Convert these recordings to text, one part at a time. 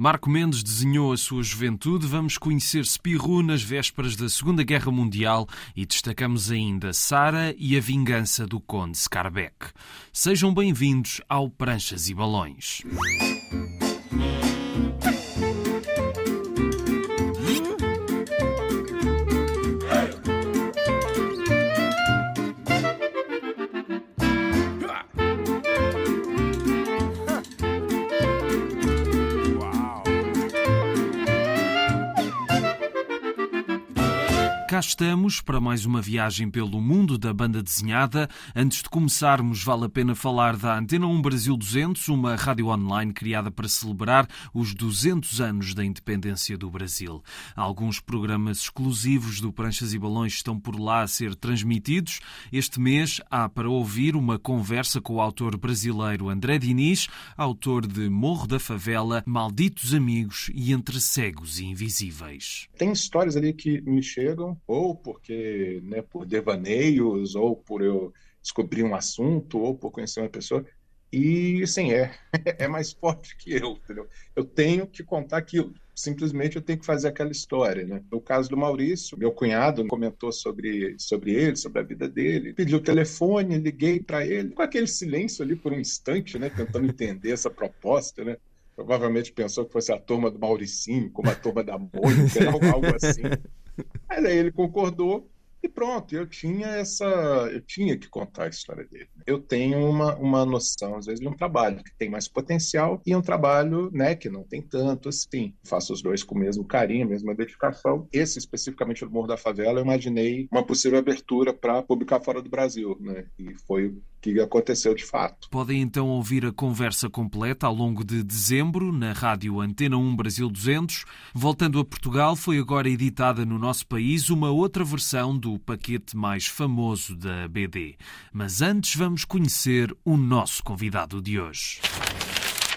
Marco Mendes desenhou a sua juventude. Vamos conhecer Spirou nas vésperas da Segunda Guerra Mundial e destacamos ainda Sara e a vingança do Conde Scarbeck. Sejam bem-vindos ao Pranchas e Balões. Estamos para mais uma viagem pelo mundo da banda desenhada. Antes de começarmos, vale a pena falar da Antena 1 Brasil 200, uma rádio online criada para celebrar os 200 anos da independência do Brasil. Alguns programas exclusivos do Pranchas e Balões estão por lá a ser transmitidos. Este mês há para ouvir uma conversa com o autor brasileiro André Diniz, autor de Morro da Favela, Malditos Amigos e Entre Cegos e Invisíveis. Tem histórias ali que me chegam ou porque, né, por devaneios, ou por eu descobrir um assunto, ou por conhecer uma pessoa. E, sim, é, é mais forte que eu, entendeu? Eu tenho que contar aquilo. Simplesmente eu tenho que fazer aquela história, né? No caso do Maurício, meu cunhado comentou sobre, sobre ele, sobre a vida dele, pediu o telefone, liguei para ele, com aquele silêncio ali por um instante, né? Tentando entender essa proposta, né? Provavelmente pensou que fosse a turma do Mauricinho, como a turma da Mônica, algo assim. Aí ele concordou e pronto, eu tinha essa. Eu tinha que contar a história dele. Eu tenho uma, uma noção, às vezes, de um trabalho que tem mais potencial e um trabalho né, que não tem tanto assim. Faço os dois com o mesmo carinho, mesma dedicação. Esse, especificamente, do Morro da Favela, eu imaginei uma possível abertura para publicar fora do Brasil. Né? E foi o que aconteceu de fato. Podem então ouvir a conversa completa ao longo de dezembro na rádio Antena 1 Brasil 200. Voltando a Portugal, foi agora editada no nosso país uma outra versão do paquete mais famoso da BD. Mas antes vamos conhecer o nosso convidado de hoje.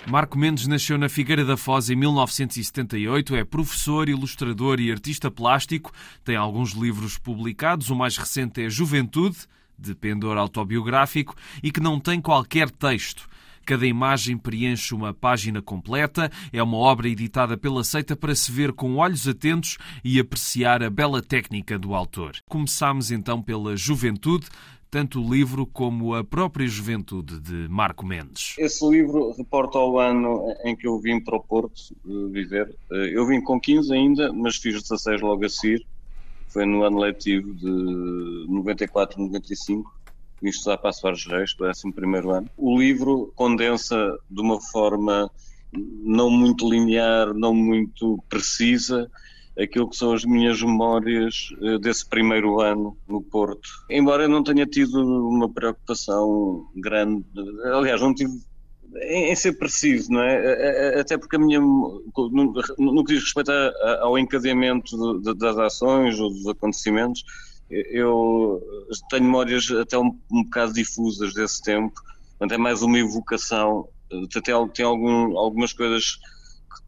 Marco Mendes nasceu na Figueira da Foz em 1978, é professor, ilustrador e artista plástico, tem alguns livros publicados, o mais recente é Juventude, de pendor autobiográfico, e que não tem qualquer texto. Cada imagem preenche uma página completa. É uma obra editada pela Seita para se ver com olhos atentos e apreciar a bela técnica do autor. Começamos então pela Juventude, tanto o livro como a própria juventude de Marco Mendes. Esse livro reporta ao ano em que eu vim para o Porto viver. Eu vim com 15 ainda, mas fiz 16 logo a seguir. Foi no ano letivo de 94-95 vim estudar para a Soares Reis, do 11 ano. O livro condensa de uma forma não muito linear, não muito precisa, aquilo que são as minhas memórias eh, desse primeiro ano no Porto. Embora eu não tenha tido uma preocupação grande, aliás, não tive em ser preciso, não é? Até porque a minha, no, no que diz respeito ao encadeamento das ações ou dos acontecimentos, eu tenho memórias até um, um bocado difusas desse tempo, portanto é mais uma evocação, até tem algum, algumas coisas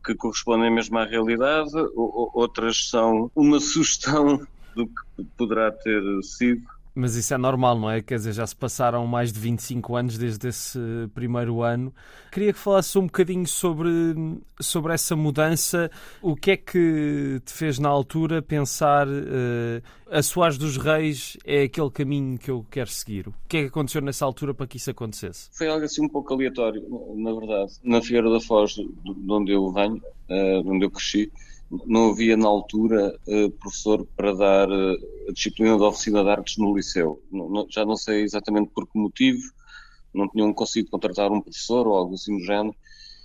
que, que correspondem mesmo à realidade, outras são uma sugestão do que poderá ter sido mas isso é normal, não é? Quer dizer, já se passaram mais de 25 anos desde esse primeiro ano. Queria que falasses um bocadinho sobre, sobre essa mudança. O que é que te fez na altura pensar uh, a Soares dos Reis é aquele caminho que eu quero seguir? O que é que aconteceu nessa altura para que isso acontecesse? Foi algo assim um pouco aleatório, na verdade. Na Figueira da Foz, de onde eu venho, uh, de onde eu cresci, não havia na altura uh, professor para dar uh, a disciplina de oficina de artes no liceu. Já não sei exatamente por que motivo, não tinham conseguido contratar um professor ou algo assim do género.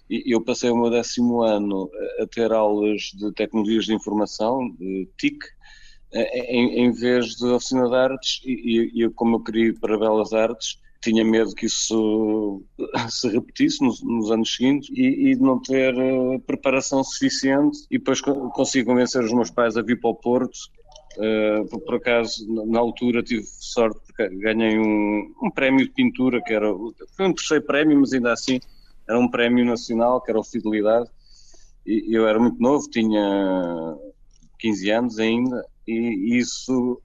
E eu passei o meu décimo ano a ter aulas de tecnologias de informação, de TIC, em, em vez de oficina de artes, e, e, como eu queria ir para Belas Artes, tinha medo que isso se repetisse nos, nos anos seguintes e, e, não ter uh, preparação suficiente. E depois consegui convencer os meus pais a vir para o Porto. Uh, por, por, acaso na altura tive sorte porque ganhei um, um prémio de pintura que era foi um terceiro prémio mas ainda assim era um prémio nacional que era o Fidelidade. E eu era muito novo tinha 15 anos ainda. E isso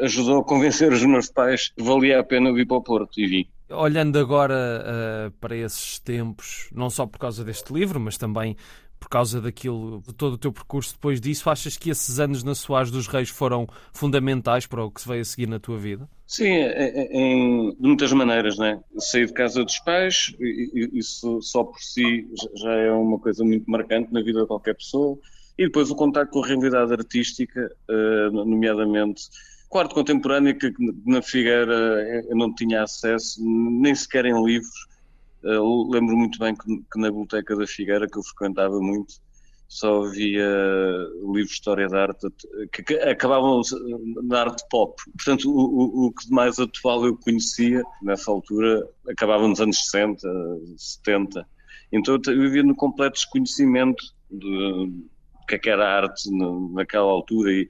ajudou a convencer os meus pais que valia a pena vir para o Porto e vim. Olhando agora uh, para esses tempos, não só por causa deste livro, mas também por causa daquilo, de todo o teu percurso depois disso, achas que esses anos na Soares dos Reis foram fundamentais para o que se veio a seguir na tua vida? Sim, é, é, em, de muitas maneiras, né? Sair de casa dos pais, isso só por si já é uma coisa muito marcante na vida de qualquer pessoa. E depois o contato com a realidade artística, eh, nomeadamente quarto contemporâneo, que na Figueira eu não tinha acesso nem sequer em livros. Eu lembro muito bem que na Biblioteca da Figueira, que eu frequentava muito, só havia livros de história da arte que acabavam na arte pop. Portanto, o, o, que mais atual eu conhecia nessa altura acabava nos anos 60, 70. Então eu vivia no completo desconhecimento de, que, é que era arte naquela altura e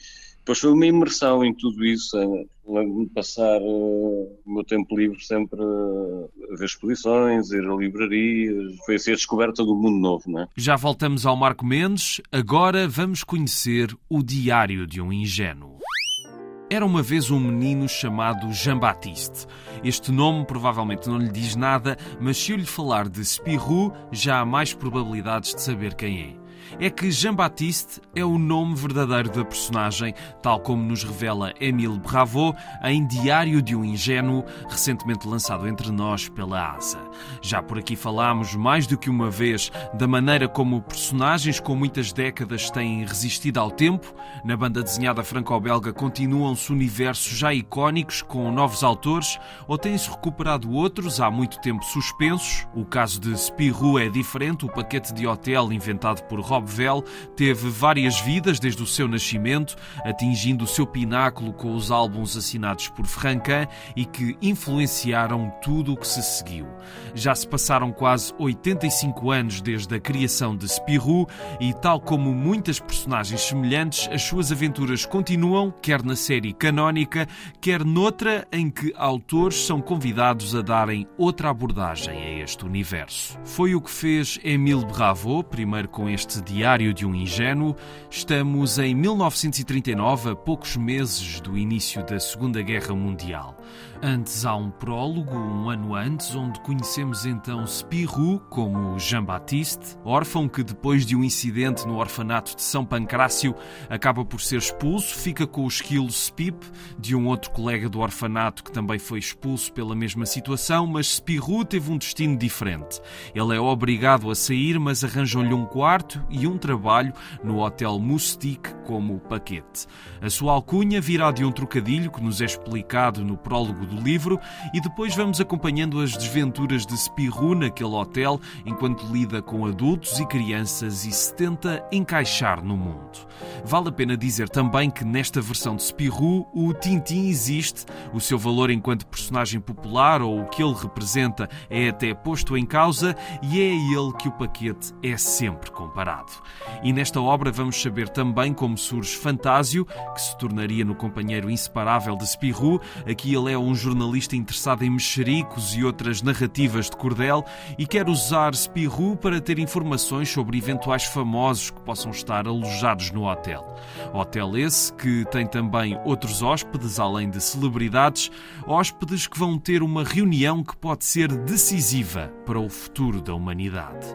depois foi uma imersão em tudo isso, de passar uh, o meu tempo livre sempre a ver exposições, ir a livrarias, foi assim a descoberta do mundo novo, não é? Já voltamos ao Marco Mendes, agora vamos conhecer o Diário de um Ingênuo. Era uma vez um menino chamado Jean-Baptiste. Este nome provavelmente não lhe diz nada, mas se eu lhe falar de Spirou, já há mais probabilidades de saber quem é é que Jean-Baptiste é o nome verdadeiro da personagem, tal como nos revela Émile Bravo em Diário de um Ingênuo, recentemente lançado entre nós pela ASA. Já por aqui falámos mais do que uma vez da maneira como personagens com muitas décadas têm resistido ao tempo. Na banda desenhada franco-belga continuam-se universos já icónicos com novos autores ou têm-se recuperado outros há muito tempo suspensos. O caso de Spirou é diferente, o paquete de hotel inventado por Rob Vel teve várias vidas desde o seu nascimento, atingindo o seu pináculo com os álbuns assinados por Franquin e que influenciaram tudo o que se seguiu. Já se passaram quase 85 anos desde a criação de Spirou e, tal como muitas personagens semelhantes, as suas aventuras continuam, quer na série canónica, quer noutra em que autores são convidados a darem outra abordagem a este universo. Foi o que fez Émile Bravo, primeiro com este Diário de um Ingênuo. Estamos em 1939, a poucos meses do início da Segunda Guerra Mundial. Antes há um prólogo, um ano antes, onde conhecemos então Spirou como Jean-Baptiste, órfão que depois de um incidente no orfanato de São Pancrácio acaba por ser expulso, fica com o esquilo Spip de um outro colega do orfanato que também foi expulso pela mesma situação, mas Spirou teve um destino diferente. Ele é obrigado a sair, mas arranjam-lhe um quarto e um trabalho no Hotel Moustique como paquete. A sua alcunha virá de um trocadilho que nos é explicado no prólogo do livro e depois vamos acompanhando as desventuras de Spirou naquele hotel enquanto lida com adultos e crianças e se tenta encaixar no mundo. Vale a pena dizer também que nesta versão de Spirou o Tintin existe, o seu valor enquanto personagem popular ou o que ele representa é até posto em causa e é a ele que o paquete é sempre comparado. E nesta obra vamos saber também como surge Fantásio, que se tornaria no companheiro inseparável de Spirou. Aqui ele é um jornalista interessado em mexericos e outras narrativas de cordel e quer usar Spirou para ter informações sobre eventuais famosos que possam estar alojados no hotel. Hotel esse que tem também outros hóspedes, além de celebridades, hóspedes que vão ter uma reunião que pode ser decisiva para o futuro da humanidade.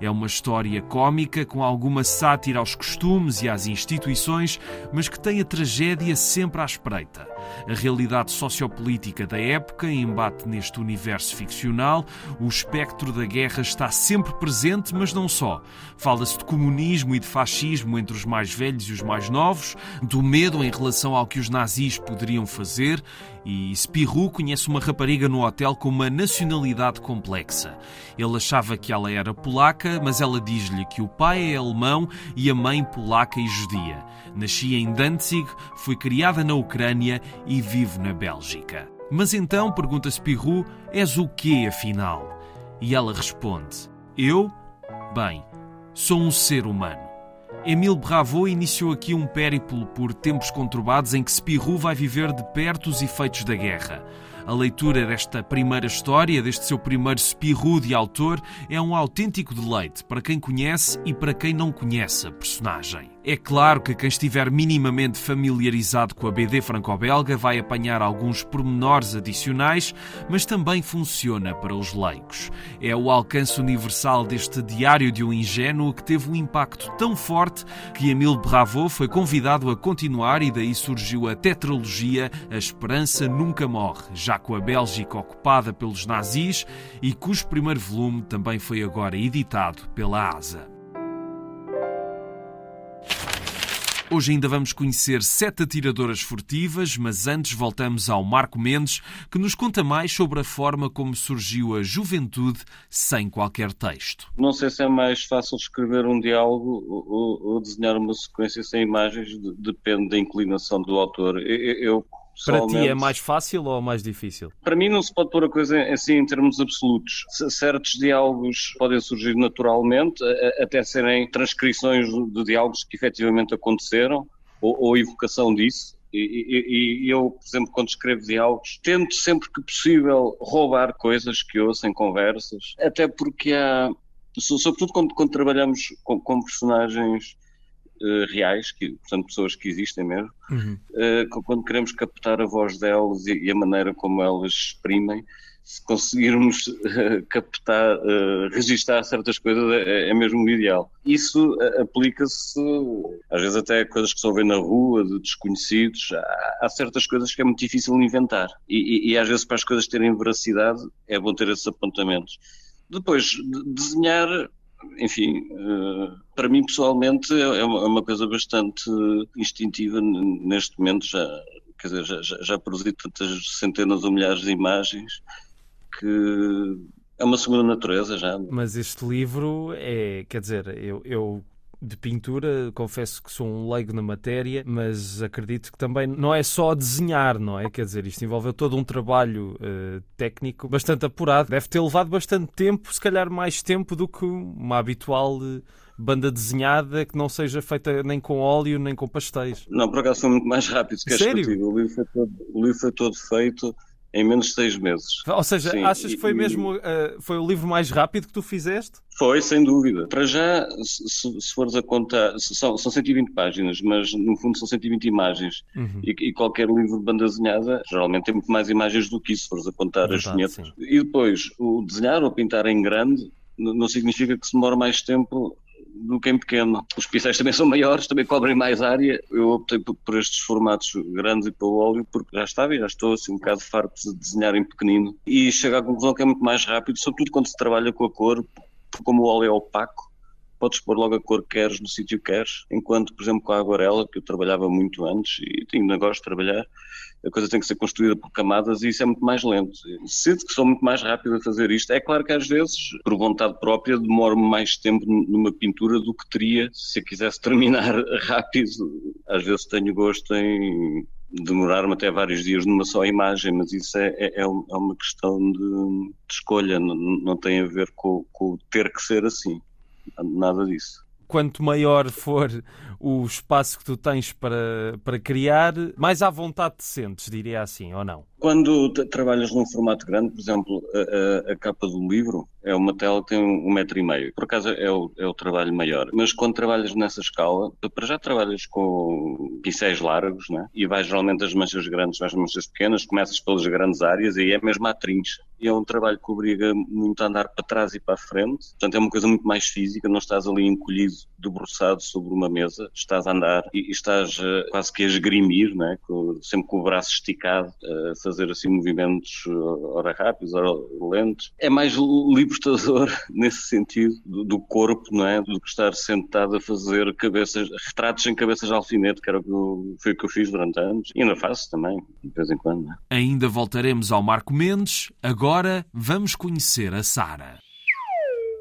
É uma história cômica com alguma sátira aos costumes e às instituições, mas que tem a tragédia sempre à espreita. A realidade sociopolítica da época embate neste universo ficcional. O espectro da guerra está sempre presente, mas não só. Fala-se de comunismo e de fascismo entre os mais velhos e os mais novos, do medo em relação ao que os nazis poderiam fazer, e Spirou conhece uma rapariga no hotel com uma nacionalidade complexa. Ele achava que ela era polaca, mas ela diz-lhe que o pai é alemão e a mãe polaca e judia. Nasci em Danzig, fui criada na Ucrânia e vivo na Bélgica. Mas então, pergunta Spirou, és o quê afinal? E ela responde: Eu? Bem, sou um ser humano. Emile Bravo iniciou aqui um périplo por tempos conturbados em que Spirou vai viver de perto os efeitos da guerra. A leitura desta primeira história, deste seu primeiro espirro de autor, é um autêntico deleite para quem conhece e para quem não conhece a personagem. É claro que quem estiver minimamente familiarizado com a BD franco-belga vai apanhar alguns pormenores adicionais, mas também funciona para os leigos. É o alcance universal deste Diário de um Ingênuo que teve um impacto tão forte que Emile Bravo foi convidado a continuar e daí surgiu a tetralogia A Esperança Nunca Morre, já com a Bélgica ocupada pelos nazis e cujo primeiro volume também foi agora editado pela ASA. Hoje ainda vamos conhecer sete atiradoras furtivas, mas antes voltamos ao Marco Mendes, que nos conta mais sobre a forma como surgiu a juventude sem qualquer texto. Não sei se é mais fácil escrever um diálogo ou, ou desenhar uma sequência sem imagens, depende da inclinação do autor. Eu, eu para ti é mais fácil ou mais difícil? Para mim não se pode pôr a coisa assim em termos absolutos. Certos diálogos podem surgir naturalmente, até serem transcrições de diálogos que efetivamente aconteceram, ou, ou evocação disso. E, e, e, eu, por exemplo, quando escrevo diálogos, tento sempre que possível roubar coisas que ouço em conversas, até porque há, sobretudo quando, quando trabalhamos com, com personagens uh, reais, que, portanto, pessoas que existem mesmo, uhum. uh, quando queremos captar a voz delas e, e, a maneira como elas exprimem, se conseguirmos uh, captar, uh, registar certas coisas é, é mesmo o ideal. Isso aplica-se, às vezes até a coisas que se ouvem na rua, de desconhecidos, há, há certas coisas que é muito difícil inventar e, e, e às vezes para as coisas terem veracidade é bom ter esses apontamentos. Depois, desenhar enfim, eh, para mim pessoalmente é, é uma coisa bastante instintiva neste momento já, quer dizer, já, já produzi tantas centenas ou milhares de imagens que é uma segunda natureza já. Mas este livro é, quer dizer, eu, eu de pintura, confesso que sou um leigo na matéria, mas acredito que também não é só desenhar, não é? Quer dizer, isto envolveu todo um trabalho uh, técnico bastante apurado. Deve ter levado bastante tempo, se calhar mais tempo do que uma habitual. Uh, banda desenhada que não seja feita nem com óleo nem com pastéis. Não, por acaso foi muito mais rápido que Sério? O livro, todo, o livro foi todo feito em menos de seis meses. Ou seja, Sim, achas que foi e, mesmo uh, foi o livro mais rápido que tu fizeste? Foi, sem dúvida. Para já, se, se fores a contar, são, são 120 páginas, mas no fundo são 120 imagens. Uhum. E, e, qualquer livro de banda desenhada geralmente tem muito mais imagens do que isso, se fores a contar Verdade, as vinhetas. E depois, o desenhar ou pintar em grande não significa que se demore mais tempo do que em pequeno. Os pincéis também são maiores, também cobrem mais área. Eu optei por, estes formatos grandes e pelo óleo porque já estava e já estou assim um bocado farto de desenhar em pequenino. E chego à conclusão que é muito mais rápido, sobretudo quando se trabalha com a cor, como o óleo é opaco, podes pôr logo a cor que queres no sítio que queres, enquanto, por exemplo, com a aguarela, que eu trabalhava muito antes e ainda gosto de trabalhar, a coisa tem que ser construída por camadas e isso é muito mais lento. Sinto que sou muito mais rápido a fazer isto. É claro que às vezes, por vontade própria, demoro mais tempo numa pintura do que teria se eu quisesse terminar rápido. Às vezes tenho gosto em demorar-me até vários dias numa só imagem, mas isso é, é, é, é uma questão de, de escolha, não, não, tem a ver com, com ter que ser assim. Nada disso quanto maior for o espaço que tu tens para, para criar, mais à vontade te sentes, diria assim, ou não? Quando trabalhas num formato grande, por exemplo, a, a, a, capa do livro é uma tela que tem um, metro e meio. Por acaso é o, é o trabalho maior. Mas quando trabalhas nessa escala, para já trabalhas com pincéis largos, né? E vais geralmente as manchas grandes, vais as manchas pequenas, começas pelas grandes áreas e é mesmo à trincha. E é um trabalho que obriga muito a andar para trás e para a frente. Portanto, é uma coisa muito mais física, não estás ali encolhido, debruçado sobre uma mesa, estás a andar e, e estás uh, quase que a esgrimir, né? Com, sempre com o braço esticado, uh, fazer assim movimentos, uh, ora rápidos, ora lentos. É mais libertador nesse sentido do, do, corpo, não é? Do que estar sentado a fazer cabeças, retratos em cabeças de alfinete, que era o que eu, foi o que eu fiz durante anos. E ainda faço também, de vez em quando. É? Ainda voltaremos ao Marco Mendes. Agora vamos conhecer a Sara.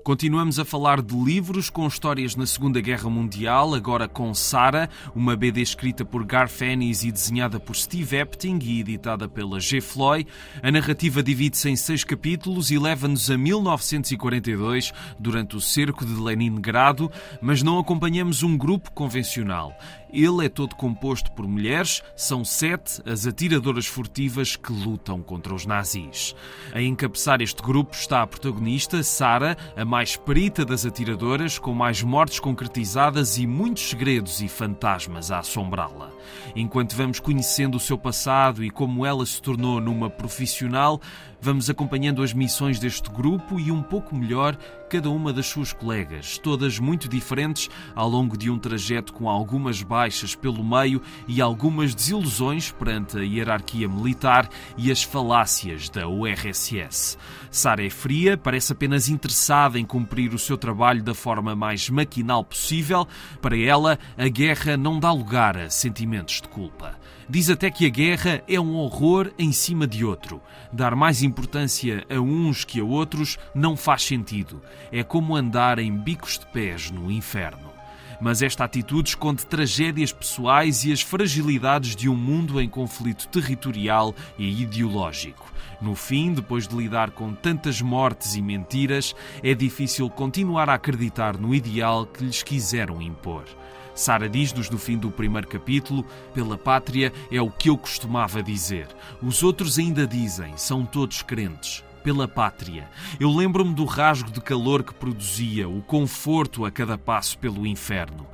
Continuamos a falar de livros com histórias na Segunda Guerra Mundial, agora com Sara, uma BD escrita por Garth Ennis e desenhada por Steve Epting e editada pela G. Floyd. A narrativa divide-se em seis capítulos e leva-nos a 1942, durante o cerco de Leningrado, mas não acompanhamos um grupo convencional. Ele é todo composto por mulheres, são sete as atiradoras furtivas que lutam contra os nazis. A encabeçar este grupo está a protagonista, Sara, a mais perita das atiradoras, com mais mortes concretizadas e muitos segredos e fantasmas a assombrá-la. Enquanto vamos conhecendo o seu passado e como ela se tornou numa profissional, vamos acompanhando as missões deste grupo e um pouco melhor cada uma das suas colegas, todas muito diferentes ao longo de um trajeto com algumas baixas pelo meio e algumas desilusões perante a hierarquia militar e as falácias da URSS. Sara é fria, parece apenas interessada em cumprir o seu trabalho da forma mais maquinal possível. Para ela, a guerra não dá lugar a sentimentos de culpa. Diz até que a guerra é um horror em cima de outro. Dar mais importância a uns que a outros não faz sentido. É como andar em bicos de pés no inferno. Mas esta atitude esconde tragédias pessoais e as fragilidades de um mundo em conflito territorial e ideológico. No fim, depois de lidar com tantas mortes e mentiras, é difícil continuar a acreditar no ideal que lhes quiseram impor. Sara diz-nos no fim do primeiro capítulo: pela pátria é o que eu costumava dizer. Os outros ainda dizem, são todos crentes. Pela pátria. Eu lembro-me do rasgo de calor que produzia, o conforto a cada passo pelo inferno.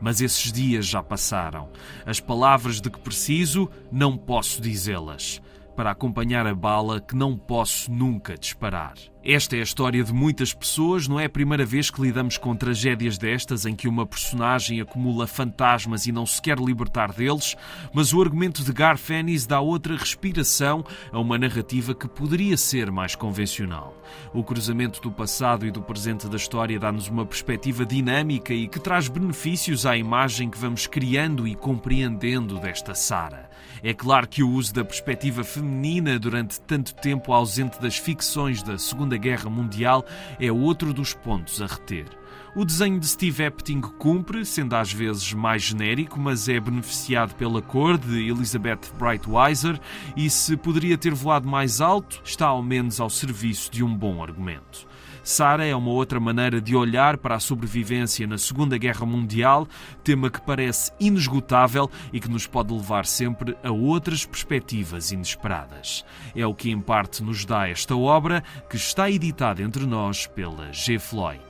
Mas esses dias já passaram. As palavras de que preciso, não posso dizê-las. Para acompanhar a bala que não posso nunca disparar. Esta é a história de muitas pessoas, não é a primeira vez que lidamos com tragédias destas em que uma personagem acumula fantasmas e não se quer libertar deles, mas o argumento de Garth Ennis dá outra respiração a uma narrativa que poderia ser mais convencional. O cruzamento do passado e do presente da história dá-nos uma perspectiva dinâmica e que traz benefícios à imagem que vamos criando e compreendendo desta Sara. É claro que o uso da perspectiva feminina durante tanto tempo ausente das ficções da Segunda Guerra Mundial é outro dos pontos a reter. O desenho de Steve Epting cumpre, sendo às vezes mais genérico, mas é beneficiado pela cor de Elizabeth Brightweiser e, se poderia ter voado mais alto, está ao menos ao serviço de um bom argumento. Sara é uma outra maneira de olhar para a sobrevivência na Segunda Guerra Mundial, tema que parece inesgotável e que nos pode levar sempre a outras perspectivas inesperadas. É o que em parte nos dá esta obra, que está editada entre nós pela G. Floyd.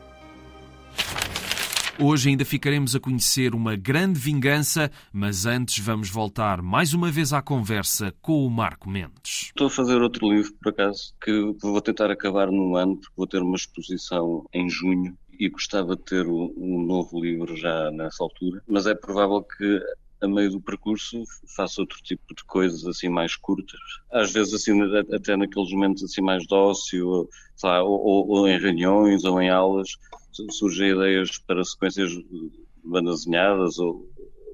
Hoje ainda ficaremos a conhecer uma grande vingança, mas antes vamos voltar mais uma vez à conversa com o Marco Mendes. Estou a fazer outro livro, por acaso, que vou tentar acabar no ano, porque vou ter uma exposição em junho e gostava de ter um novo livro já nessa altura, mas é provável que a meio do percurso faça outro tipo de coisas assim mais curtas. Às vezes assim até naqueles momentos assim mais dócil, ou, ou, ou em reuniões ou em aulas, surgem ideias para sequências bandazinhadas ou,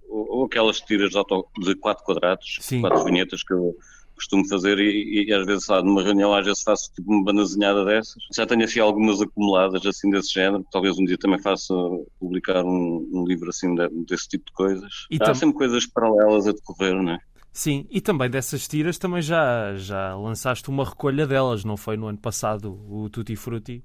ou, ou aquelas tiras de, auto, de quatro quadrados, Sim. quatro vinhetas que eu costumo fazer e, e, às vezes, numa reunião, às vezes faço tipo uma bandazinhada dessas. Já tenho assim algumas acumuladas assim desse género, talvez um dia também faça publicar um, um livro assim de, desse tipo de coisas. E Há tam... sempre coisas paralelas a decorrer, não é? Sim, e também dessas tiras também já, já lançaste uma recolha delas, não foi no ano passado o Tutti Frutti?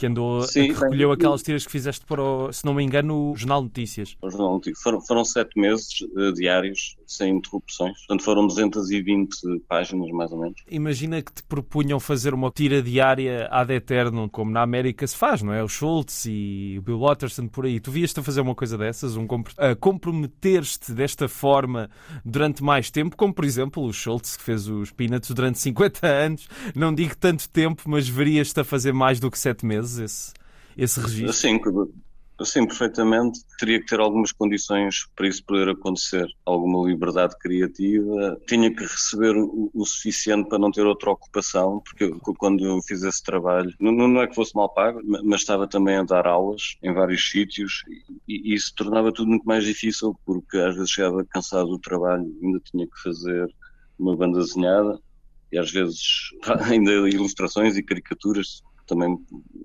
Que andou Sim, que recolheu bem, aquelas tiras que fizeste para, o, se não me engano, o Jornal Notícias. O Jornal Notícias. Foram, foram sete meses uh, diários, sem interrupções. Portanto, foram 220 páginas, mais ou menos. Imagina que te propunham fazer uma tira diária ad eterno, como na América se faz, não é? O Schultz e o Bill Watterson por aí. Tu vias-te a fazer uma coisa dessas, um a comprometer-te desta forma durante mais tempo, como por exemplo o Schultz que fez os Peanuts durante 50 anos. Não digo tanto tempo, mas verias-te a fazer mais do que sete meses esse, esse registro? Sim, sim, perfeitamente. Teria que ter algumas condições para isso poder acontecer. Alguma liberdade criativa. Tinha que receber o, o suficiente para não ter outra ocupação, porque quando eu fiz esse trabalho, não, não, é que fosse mal pago, mas estava também a dar aulas em vários sítios e, e isso tornava tudo muito mais difícil, porque às vezes chegava cansado do trabalho, ainda tinha que fazer uma banda desenhada e às vezes ainda ilustrações e caricaturas também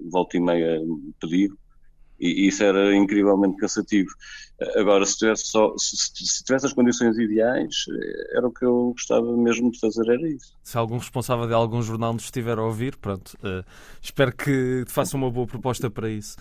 volta e meia pedir, e isso era incrivelmente cansativo. Agora, se tivesse, só, se, se tivesse as condições ideais, era o que eu gostava mesmo de fazer, era isso. Se algum responsável de algum jornal nos estiver a ouvir, pronto, uh, espero que faça uma boa proposta para isso.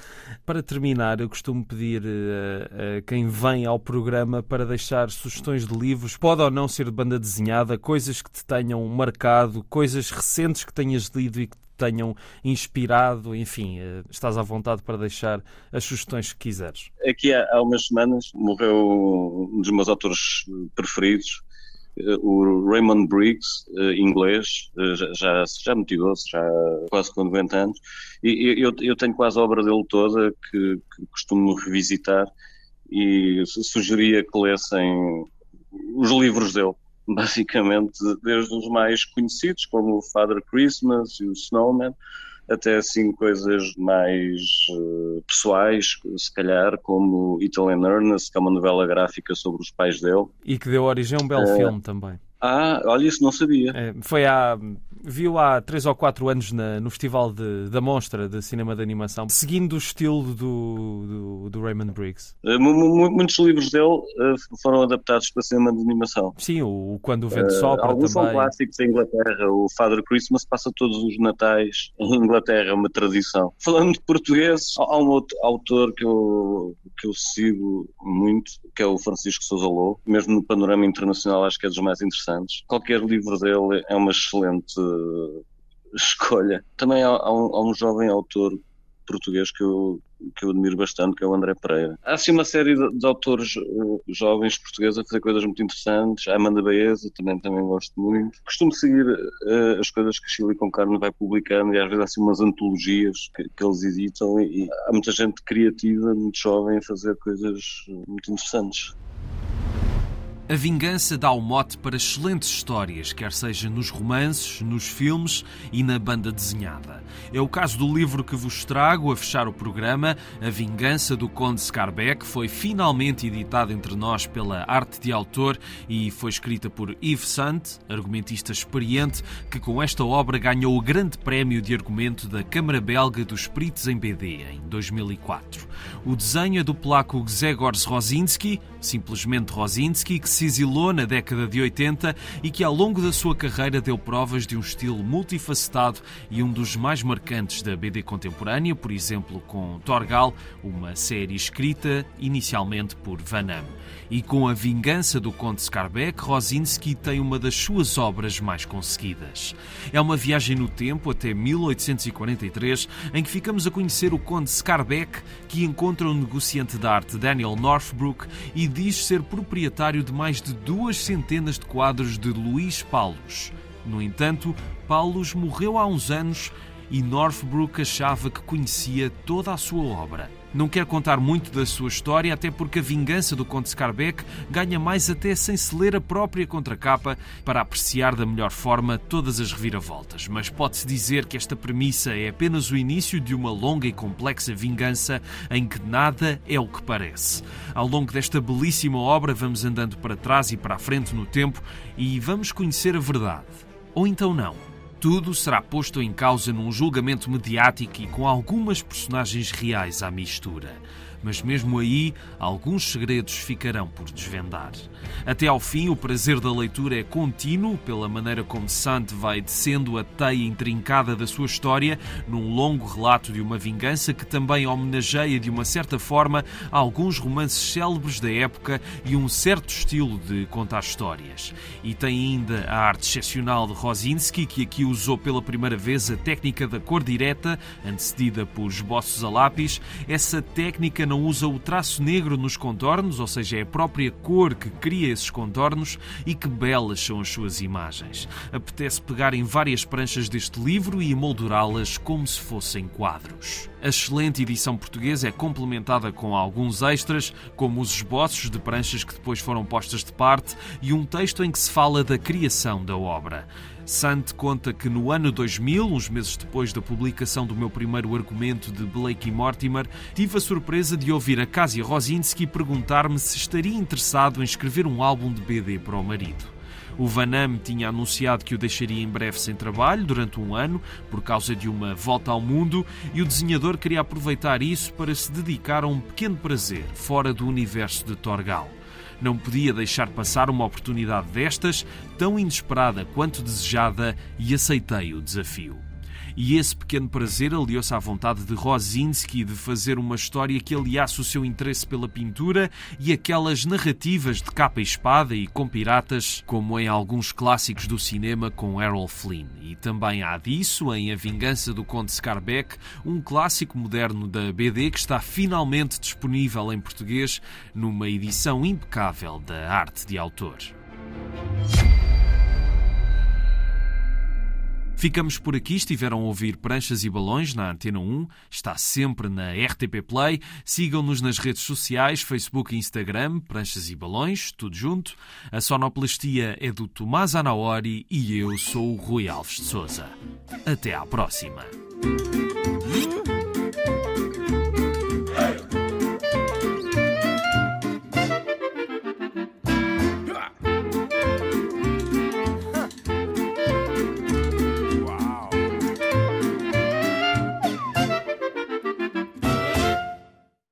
Para terminar, eu costumo pedir uh, a quem vem ao programa para deixar sugestões de livros, pode ou não ser de banda desenhada, coisas que te tenham marcado, coisas recentes que tenhas lido e que tenham inspirado, enfim, eh, estás à vontade para deixar as sugestões que quiseres. Aqui há, há umas semanas morreu um dos meus autores preferidos, eh, o Raymond Briggs, eh, inglês, já, já, muito idoso, já quase com 90 anos, e eu, eu tenho quase a obra dele toda que, que costumo revisitar e sugeria que lessem os livros dele basicamente desde os mais conhecidos, como o Father Christmas e o Snowman, até assim coisas mais uh, pessoais, se calhar, como Italian Ernest, que é uma novela gráfica sobre os pais dele. E que deu origem a um belo uh, filme também. Ah, olha, isso não sabia. É, foi há. Viu há 3 ou 4 anos na, no Festival de, da Monstra de Cinema de Animação, seguindo o estilo do, do, do Raymond Briggs. Uh, muitos livros dele uh, foram adaptados para cinema de animação. Sim, o, Quando o Vento uh, Sopra alguns também. são clássicos em Inglaterra. O Father Christmas passa todos os natais em Inglaterra, é uma tradição. Falando de português, há um outro autor que eu, que eu sigo muito, que é o Francisco Sousa Lobo. Mesmo no panorama internacional, acho que é dos mais interessantes Qualquer livro dele é uma excelente escolha. Também há, há, um, há um, jovem autor português que eu, que eu admiro bastante, que é o André Pereira. Há assim uma série de, de autores uh, jovens portugueses a fazer coisas muito interessantes. A Amanda Baeza também, também gosto muito. Costumo seguir uh, as coisas que Chile com Carne vai publicando e às vezes há assim umas antologias que, que eles editam e, e há muita gente criativa, muito jovem a fazer coisas muito interessantes. A vingança dá o mote para excelentes histórias, quer seja nos romances, nos filmes e na banda desenhada. É o caso do livro que vos trago a fechar o programa, A Vingança do Conde Scarbeck. Foi finalmente editado entre nós pela Arte de Autor e foi escrita por Yves Sant, argumentista experiente, que com esta obra ganhou o grande prémio de argumento da Câmara Belga dos Peritos em BD em 2004. O desenho é do polaco Grzegorz Rosinski, simplesmente Rosinski, que se exilou na década de 80 e que ao longo da sua carreira deu provas de um estilo multifacetado e um dos mais marcantes da BD contemporânea, por exemplo com Torgal, uma série escrita inicialmente por Van Damme. E com A Vingança do Conde Scarbeck, Rosinski tem uma das suas obras mais conseguidas. É uma viagem no tempo até 1843, em que ficamos a conhecer o Conde Scarbeck, que encontra o negociante de arte Daniel Northbrook e diz ser proprietário de mais de duas centenas de quadros de Luís Paulos. No entanto, Paulos morreu há uns anos e Northbrook achava que conhecia toda a sua obra. Não quer contar muito da sua história, até porque a vingança do Conde Scarbeck ganha mais até sem se ler a própria contracapa para apreciar da melhor forma todas as reviravoltas. Mas pode-se dizer que esta premissa é apenas o início de uma longa e complexa vingança em que nada é o que parece. Ao longo desta belíssima obra, vamos andando para trás e para a frente no tempo e vamos conhecer a verdade. Ou então não. Tudo será posto em causa num julgamento mediático e com algumas personagens reais à mistura mas mesmo aí alguns segredos ficarão por desvendar. Até ao fim, o prazer da leitura é contínuo, pela maneira como Sant vai descendo a teia intrincada da sua história, num longo relato de uma vingança que também homenageia de uma certa forma alguns romances célebres da época e um certo estilo de contar histórias. E tem ainda a arte excepcional de Rosinski, que aqui usou pela primeira vez a técnica da cor direta, antecedida por esboços a lápis. Essa técnica não não usa o traço negro nos contornos, ou seja, é a própria cor que cria esses contornos e que belas são as suas imagens. Apetece pegar em várias pranchas deste livro e emoldurá-las como se fossem quadros. A excelente edição portuguesa é complementada com alguns extras, como os esboços de pranchas que depois foram postas de parte e um texto em que se fala da criação da obra. Sant conta que no ano 2000, uns meses depois da publicação do meu primeiro argumento de Blake e Mortimer, tive a surpresa de ouvir a Kasia Rosinski perguntar-me se estaria interessado em escrever um álbum de BD para o marido. O Vanam tinha anunciado que o deixaria em breve sem trabalho durante um ano por causa de uma volta ao mundo e o desenhador queria aproveitar isso para se dedicar a um pequeno prazer fora do universo de Torgal. Não podia deixar passar uma oportunidade destas, tão inesperada quanto desejada, e aceitei o desafio. E esse pequeno prazer aliou-se à vontade de Rosinski de fazer uma história que aliasse o seu interesse pela pintura e aquelas narrativas de capa e espada e com piratas, como em alguns clássicos do cinema com Errol Flynn. E também há disso em A Vingança do Conde Scarbeck, um clássico moderno da BD que está finalmente disponível em português numa edição impecável da arte de autor. Ficamos por aqui. Estiveram a ouvir Pranchas e Balões na Antena 1. Está sempre na RTP Play. Sigam-nos nas redes sociais, Facebook e Instagram, Pranchas e Balões, tudo junto. A sonoplastia é do Tomás Anaori e eu sou o Rui Alves de Souza. Até à próxima.